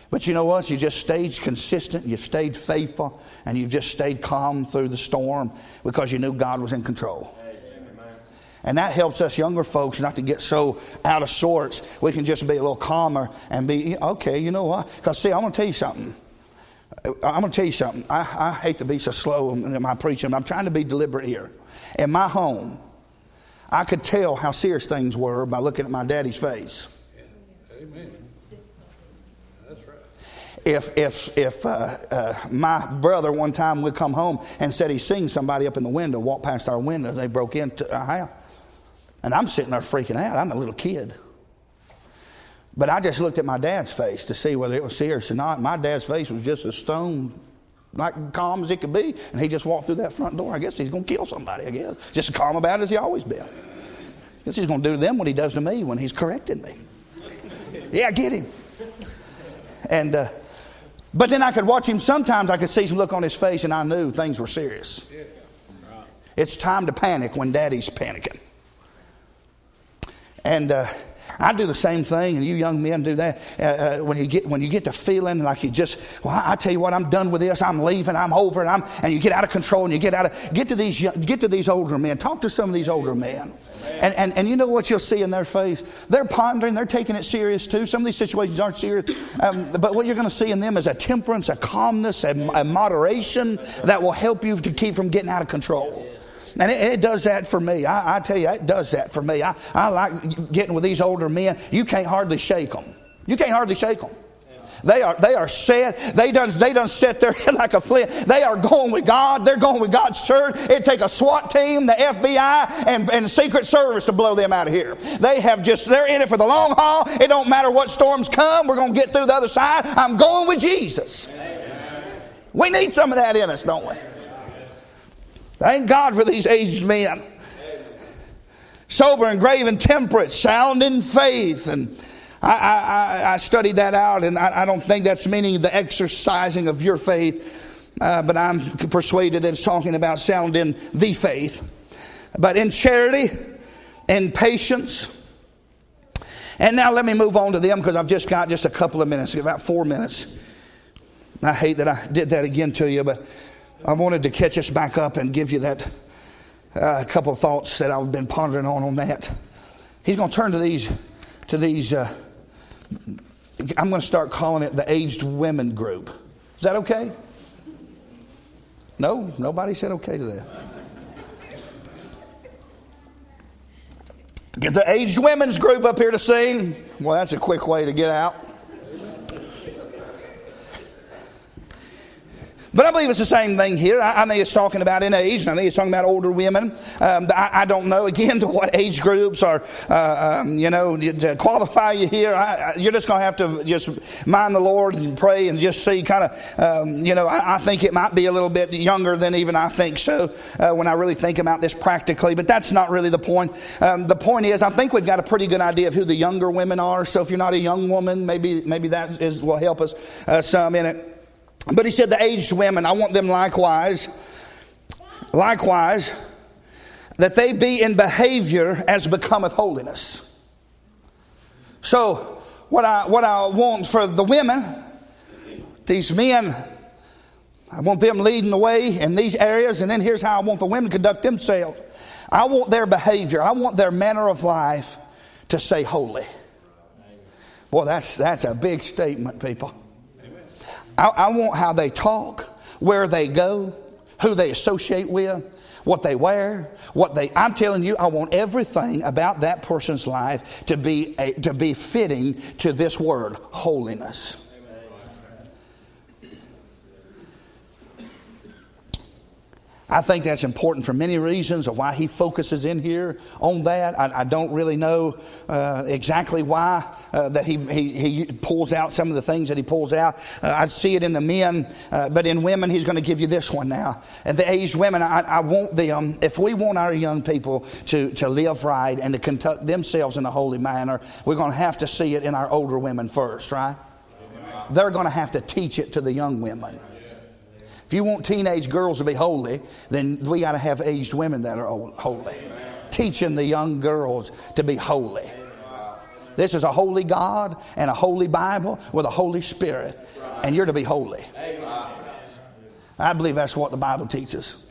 But you know what? You just stayed consistent, you've stayed faithful, and you've just stayed calm through the storm because you knew God was in control. And that helps us younger folks not to get so out of sorts. We can just be a little calmer and be, okay, you know what? Because, see, I'm going to tell you something. I'm going to tell you something. I, I hate to be so slow in my preaching, I'm trying to be deliberate here. In my home, I could tell how serious things were by looking at my daddy's face. Amen. That's right. If, if, if uh, uh, my brother one time would come home and said he seen somebody up in the window, walk past our window, they broke into our house. And I'm sitting there freaking out. I'm a little kid. But I just looked at my dad's face to see whether it was serious or not. My dad's face was just as stone, like calm as it could be. And he just walked through that front door. I guess he's going to kill somebody, I guess. Just as calm about it as he always been. I guess he's going to do to them what he does to me when he's correcting me. Yeah, get him. And, uh, but then I could watch him sometimes, I could see some look on his face, and I knew things were serious. It's time to panic when daddy's panicking. And, uh, I do the same thing, and you young men do that. Uh, uh, when you get when you get to feeling like you just, well, I, tell you what, I'm done with this. I'm leaving. I'm over, and I'm and you get out of control, and you get out of get to these get to these older men. Talk to some of these older men, and and and you know what you'll see in their face. They're pondering. They're taking it serious too. Some of these situations aren't serious, um, but what you're going to see in them is a temperance, a calmness, a, a moderation that will help you to keep from getting out of control. And it, it does that for me. I, I, tell you, it does that for me. I, I like getting with these older men. You can't hardly shake them. You can't hardly shake them. They are, they are set. They done, they done set their *laughs* head like a flint. They are going with God. They're going with God's church. It'd take a SWAT team, the FBI, and, and Secret Service to blow them out of here. They have just, they're in it for the long haul. It don't matter what storms come. We're going to get through the other side. I'm going with Jesus. We need some of that in us, don't we? Thank God for these aged men. Sober and grave and temperate, sound in faith. And I, I, I studied that out, and I, I, don't think that's meaning the exercising of your faith, uh, but I'm persuaded it's talking about sound in the faith. But in charity and patience. And now let me move on to them because I've just got just a couple of minutes, about four minutes. I hate that I did that again to you, but I wanted to catch us back up and give you that uh, couple thoughts that I've been pondering on on that. He's going to turn to these to these. Uh, I'm going to start calling it the aged women group. Is that okay? No, nobody said okay to that. Get the aged women's group up here to sing. Well, that's a quick way to get out. But I believe it's the same thing here. I, I think it's talking about in age, and I think it's talking about older women. Um, I, I, don't know, again, *laughs* to what age groups are, uh, um, you know, to qualify you here. I, you're just going to have to just mind the Lord and pray and just see kind of, um, you know, I, think it might be a little bit younger than even I think so uh, when I really think about this practically. But that's not really the point. Um, the point is, I think we've got a pretty good idea of who the younger women are. So if you're not a young woman, maybe, maybe that is, will help us uh, some in it. But he said, the aged women, I want them likewise, likewise, that they be in behavior as becometh holiness. So, what I, what I want for the women, these men, I want them leading the way in these areas, and then here's how I want the women to conduct themselves. I want their behavior, I want their manner of life to say holy. Boy, that's, that's a big statement, people. I, I want how they talk, where they go, who they associate with, what they wear, what they. I'm telling you, I want everything about that person's life to be a, to be fitting to this word, holiness. I think that's important for many reasons of why he focuses in here on that. I, I don't really know uh, exactly why uh, that he, he, he, pulls out some of the things that he pulls out. Uh, I see it in the men, uh, but in women, he's going to give you this one now. And the aged women, I, I, want them, if we want our young people to, to live right and to conduct themselves in a holy manner, we're going to have to see it in our older women first, right? They're going to have to teach it to the young women. If you want teenage girls to be holy, then we got to have aged women that are holy. Teaching the young girls to be holy. This is a holy God and a holy Bible with a Holy Spirit, and you're to be holy. I believe that's what the Bible teaches.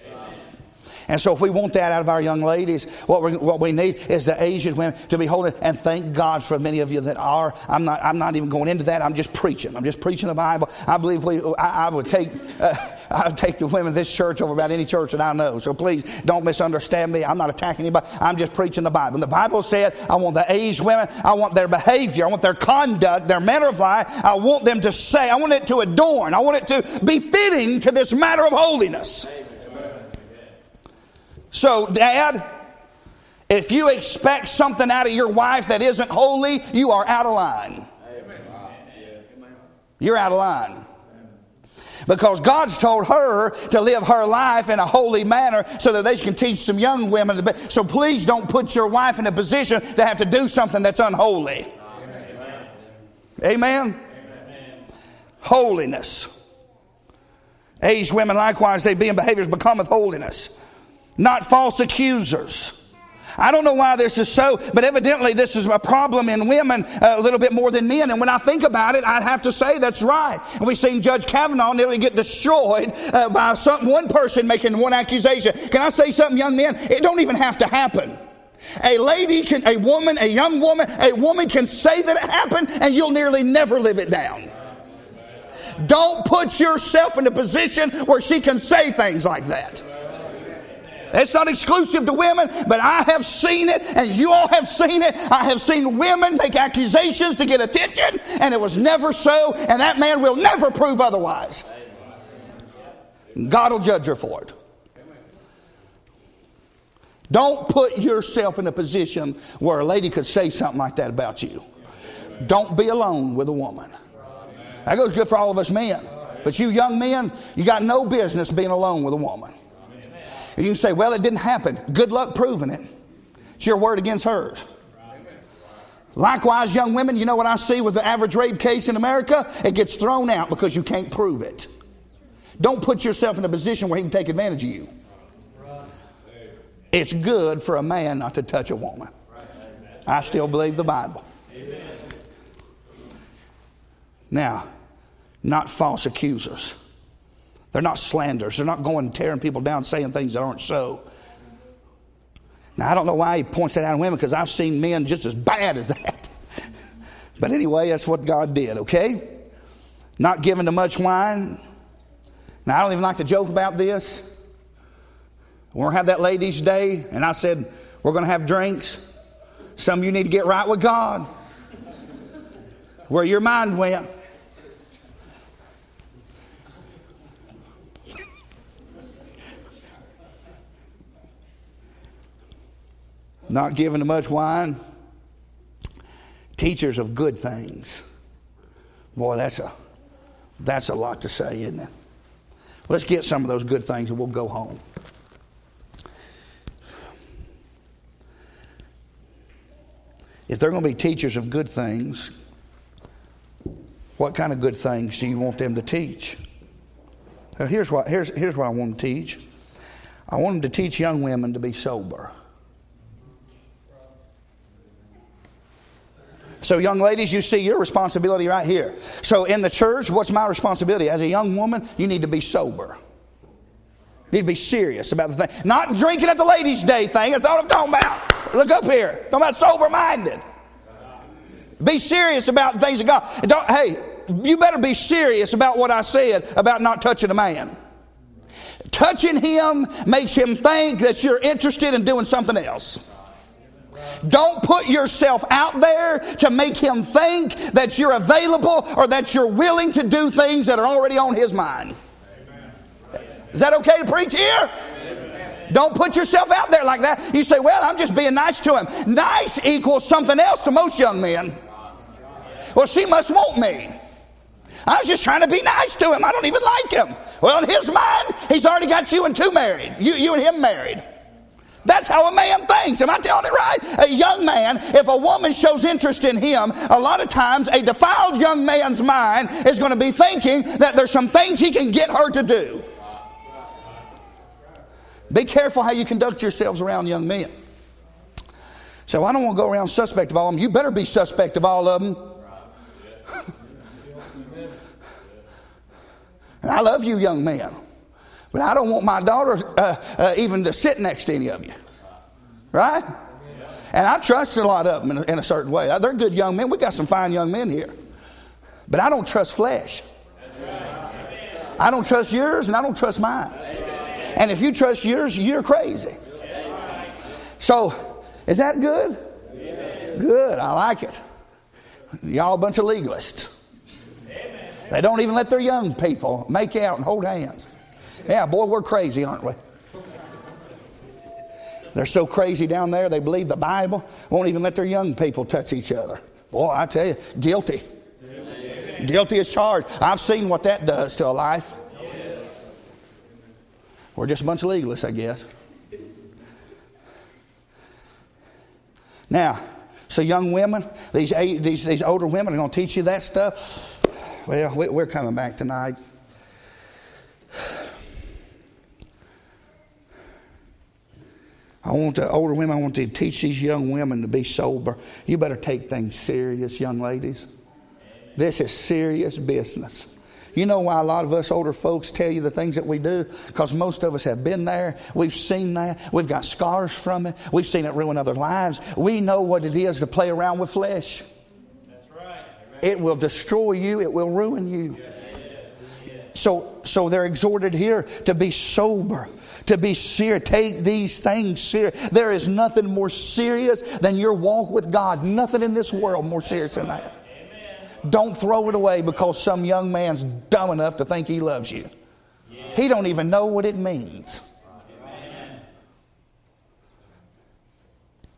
And so, if we want that out of our young ladies, what, we what we need is the Asian women to be holy. And thank God for many of you that are. I'm not, I'm not even going into that. I'm just preaching. I'm just preaching the Bible. I believe we, I, I would take. Uh, *laughs* I would take the women of this church over about any church that I know. So please don't misunderstand me. I'm not attacking anybody. I'm just preaching the Bible. And the Bible said, I want the aged women, I want their behavior, I want their conduct, their manner of life. I want them to say, I want it to adorn, I want it to be fitting to this matter of holiness. So, Dad, if you expect something out of your wife that isn't holy, you are out of line. You're out of line. Because God's told her to live her life in a holy manner so that they can teach some young women. So please don't put your wife in a position to have to do something that's unholy. Amen? Amen? Holiness. Aged women likewise, they be in behaviors becometh holiness not false accusers. I don't know why this is so, but evidently this is a problem in women uh, a little bit more than men. And when I think about it, I'd have to say that's right. And we've seen Judge Kavanaugh nearly get destroyed uh, by some, one person making one accusation. Can I say something, young men? It don't even have to happen. A lady can, a woman, a young woman, a woman can say that it happened and you'll nearly never live it down. Don't put yourself in a position where she can say things like that. It's not exclusive to women, but I have seen it, and you all have seen it. I have seen women make accusations to get attention, and it was never so, and that man will never prove otherwise. God will judge her for it. Don't put yourself in a position where a lady could say something like that about you. Don't be alone with a woman. That goes good for all of us men. But you young men, you got no business being alone with a woman. You can say, well, it didn't happen. Good luck proving it. It's your word against hers. Likewise, young women, you know what I see with the average rape case in America? It gets thrown out because you can't prove it. Don't put yourself in a position where he can take advantage of you. It's good for a man not to touch a woman. I still believe the Bible. Now, not false accusers. They're not slanders. They're not going tearing people down saying things that aren't so. Now, I don't know why he points that out in women because I've seen men just as bad as that. *laughs* but anyway, that's what God did, okay? Not giving to much wine. Now, I don't even like to joke about this. We're going to have that ladies' day, and I said, We're going to have drinks. Some of you need to get right with God. Where your mind went. Not given to much wine, teachers of good things. Boy, that's a that's a lot to say, isn't it? Let's get some of those good things and we'll go home. If they're going to be teachers of good things, what kind of good things do you want them to teach? Now, here's what, here's, here's what I want to teach I want them to teach young women to be sober. So, young ladies, you see your responsibility right here. So, in the church, what's my responsibility? As a young woman, you need to be sober. You need to be serious about the thing. Not drinking at the ladies' day thing. That's all I'm talking about. Look up here. I'm talking about sober minded. Be serious about the things of God. Don't, hey, you better be serious about what I said about not touching a man. Touching him makes him think that you're interested in doing something else. Don't put yourself out there to make him think that you're available or that you're willing to do things that are already on his mind. Is that okay to preach here? Don't put yourself out there like that. You say, Well, I'm just being nice to him. Nice equals something else to most young men. Well, she must want me. I was just trying to be nice to him. I don't even like him. Well, in his mind, he's already got you and two married. You, you and him married. That's how a man thinks. Am I telling it right? A young man, if a woman shows interest in him, a lot of times a defiled young man's mind is going to be thinking that there's some things he can get her to do. Be careful how you conduct yourselves around young men. So I don't want to go around suspect of all of them. You better be suspect of all of them. *laughs* and I love you, young men. But I don't want my daughter uh, uh, even to sit next to any of you. Right? And I trust a lot of them in a, in a certain way. They're good young men. We got some fine young men here. But I don't trust flesh. I don't trust yours and I don't trust mine. And if you trust yours, you're crazy. So, is that good? Good. I like it. Y'all a bunch of legalists. They don't even let their young people make out and hold hands. Yeah, boy, we're crazy, aren't we? They're so crazy down there, they believe the Bible, won't even let their young people touch each other. Boy, I tell you, guilty. Guilty as charged. I've seen what that does to a life. We're just a bunch of legalists, I guess. Now, so young women, these, these, these older women are going to teach you that stuff. Well, we're coming back tonight. I want the older women, I want to teach these young women to be sober. You better take things serious, young ladies. This is serious business. You know why a lot of us older folks tell you the things that we do? Because most of us have been there. We've seen that. We've got scars from it. We've seen it ruin other lives. We know what it is to play around with flesh. That's right. It will destroy you, it will ruin you. So, so they're exhorted here to be sober to be serious. Take these things serious. There is nothing more serious than your walk with God. Nothing in this world more serious than that. Don't throw it away because some young man's dumb enough to think he loves you. He don't even know what it means.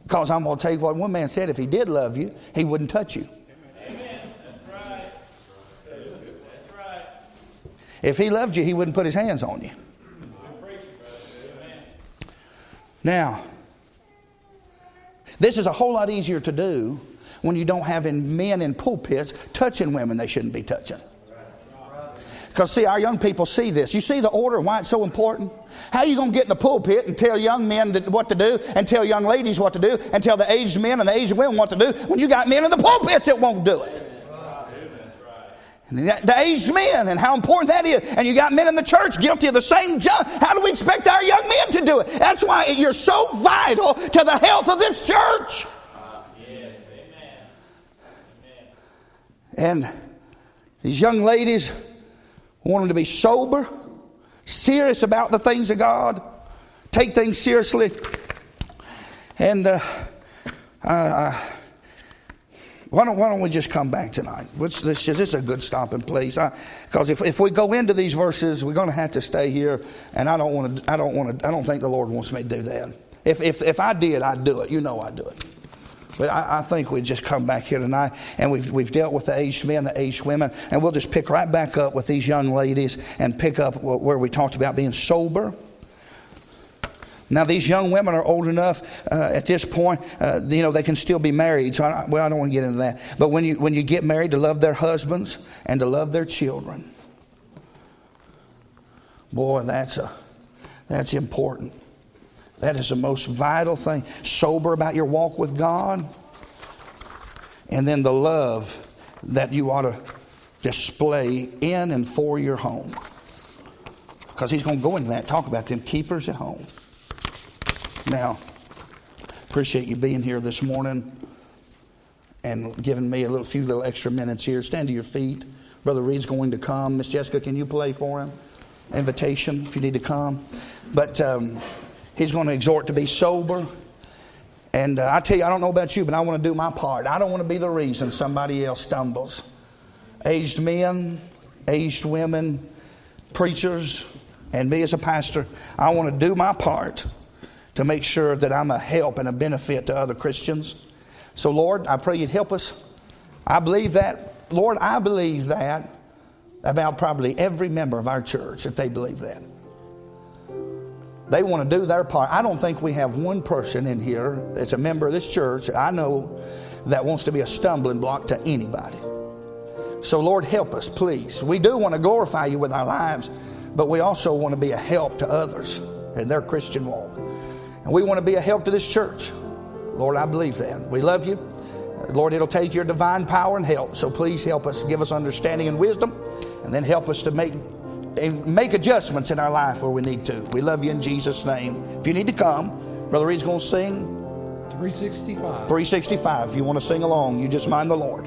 Because I'm going to tell you what one man said if he did love you, he wouldn't touch you. If he loved you, he wouldn't put his hands on you. Now, this is a whole lot easier to do when you don't have men in pulpits touching women they shouldn't be touching. Because, see, our young people see this. You see the order and why it's so important? How are you going to get in the pulpit and tell young men what to do and tell young ladies what to do and tell the aged men and the aged women what to do when you got men in the pulpits that won't do it? The aged men and how important that is. And you got men in the church guilty of the same junk. How do we expect our young men to do it? That's why you're so vital to the health of this church. And these young ladies want them to be sober, serious about the things of God, take things seriously. And uh, uh, why, don't, why don't we just come back tonight? Let's, this is a good stopping place. Because if, if we go into these verses, we're going to have to stay here. And I don't want to, I don't want to, I don't think the Lord wants me to do that. If, if, if I did, I'd do it. You know I'd do it. But I, I, think we just come back here tonight and we've, we've dealt with the aged men, the aged women, and we'll just pick right back up with these young ladies and pick up where we talked about being sober. Now, these young women are old enough uh, at this point, uh, you know, they can still be married. So, I, well, I don't want to get into that. But when you, when you get married, to love their husbands and to love their children. Boy, that's, a, that's important. That is the most vital thing. Sober about your walk with God. And then the love that you ought to display in and for your home. Because he's going to go into that, talk about them keepers at home. Now, appreciate you being here this morning and giving me a little few little extra minutes here. Stand to your feet. Brother Reed's going to come. Miss Jessica, can you play for him? Invitation if you need to come. But um, He's going to exhort to be sober. And uh, I tell you, I don't know about you, but I want to do my part. I don't want to be the reason somebody else stumbles. Aged men, aged women, preachers, and me as a pastor, I want to do my part to make sure that I'm a help and a benefit to other Christians. So, Lord, I pray you'd help us. I believe that. Lord, I believe that about probably every member of our church, that they believe that. They want to do their part. I don't think we have one person in here that's a member of this church that I know that wants to be a stumbling block to anybody. So, Lord, help us, please. We do want to glorify you with our lives, but we also want to be a help to others in their Christian walk. And we want to be a help to this church. Lord, I believe that. We love you. Lord, it'll take your divine power and help. So please help us, give us understanding and wisdom, and then help us to make and make adjustments in our life where we need to. We love you in Jesus' name. If you need to come, Brother Reed's going to sing 365. 365. If you want to sing along, you just mind the Lord.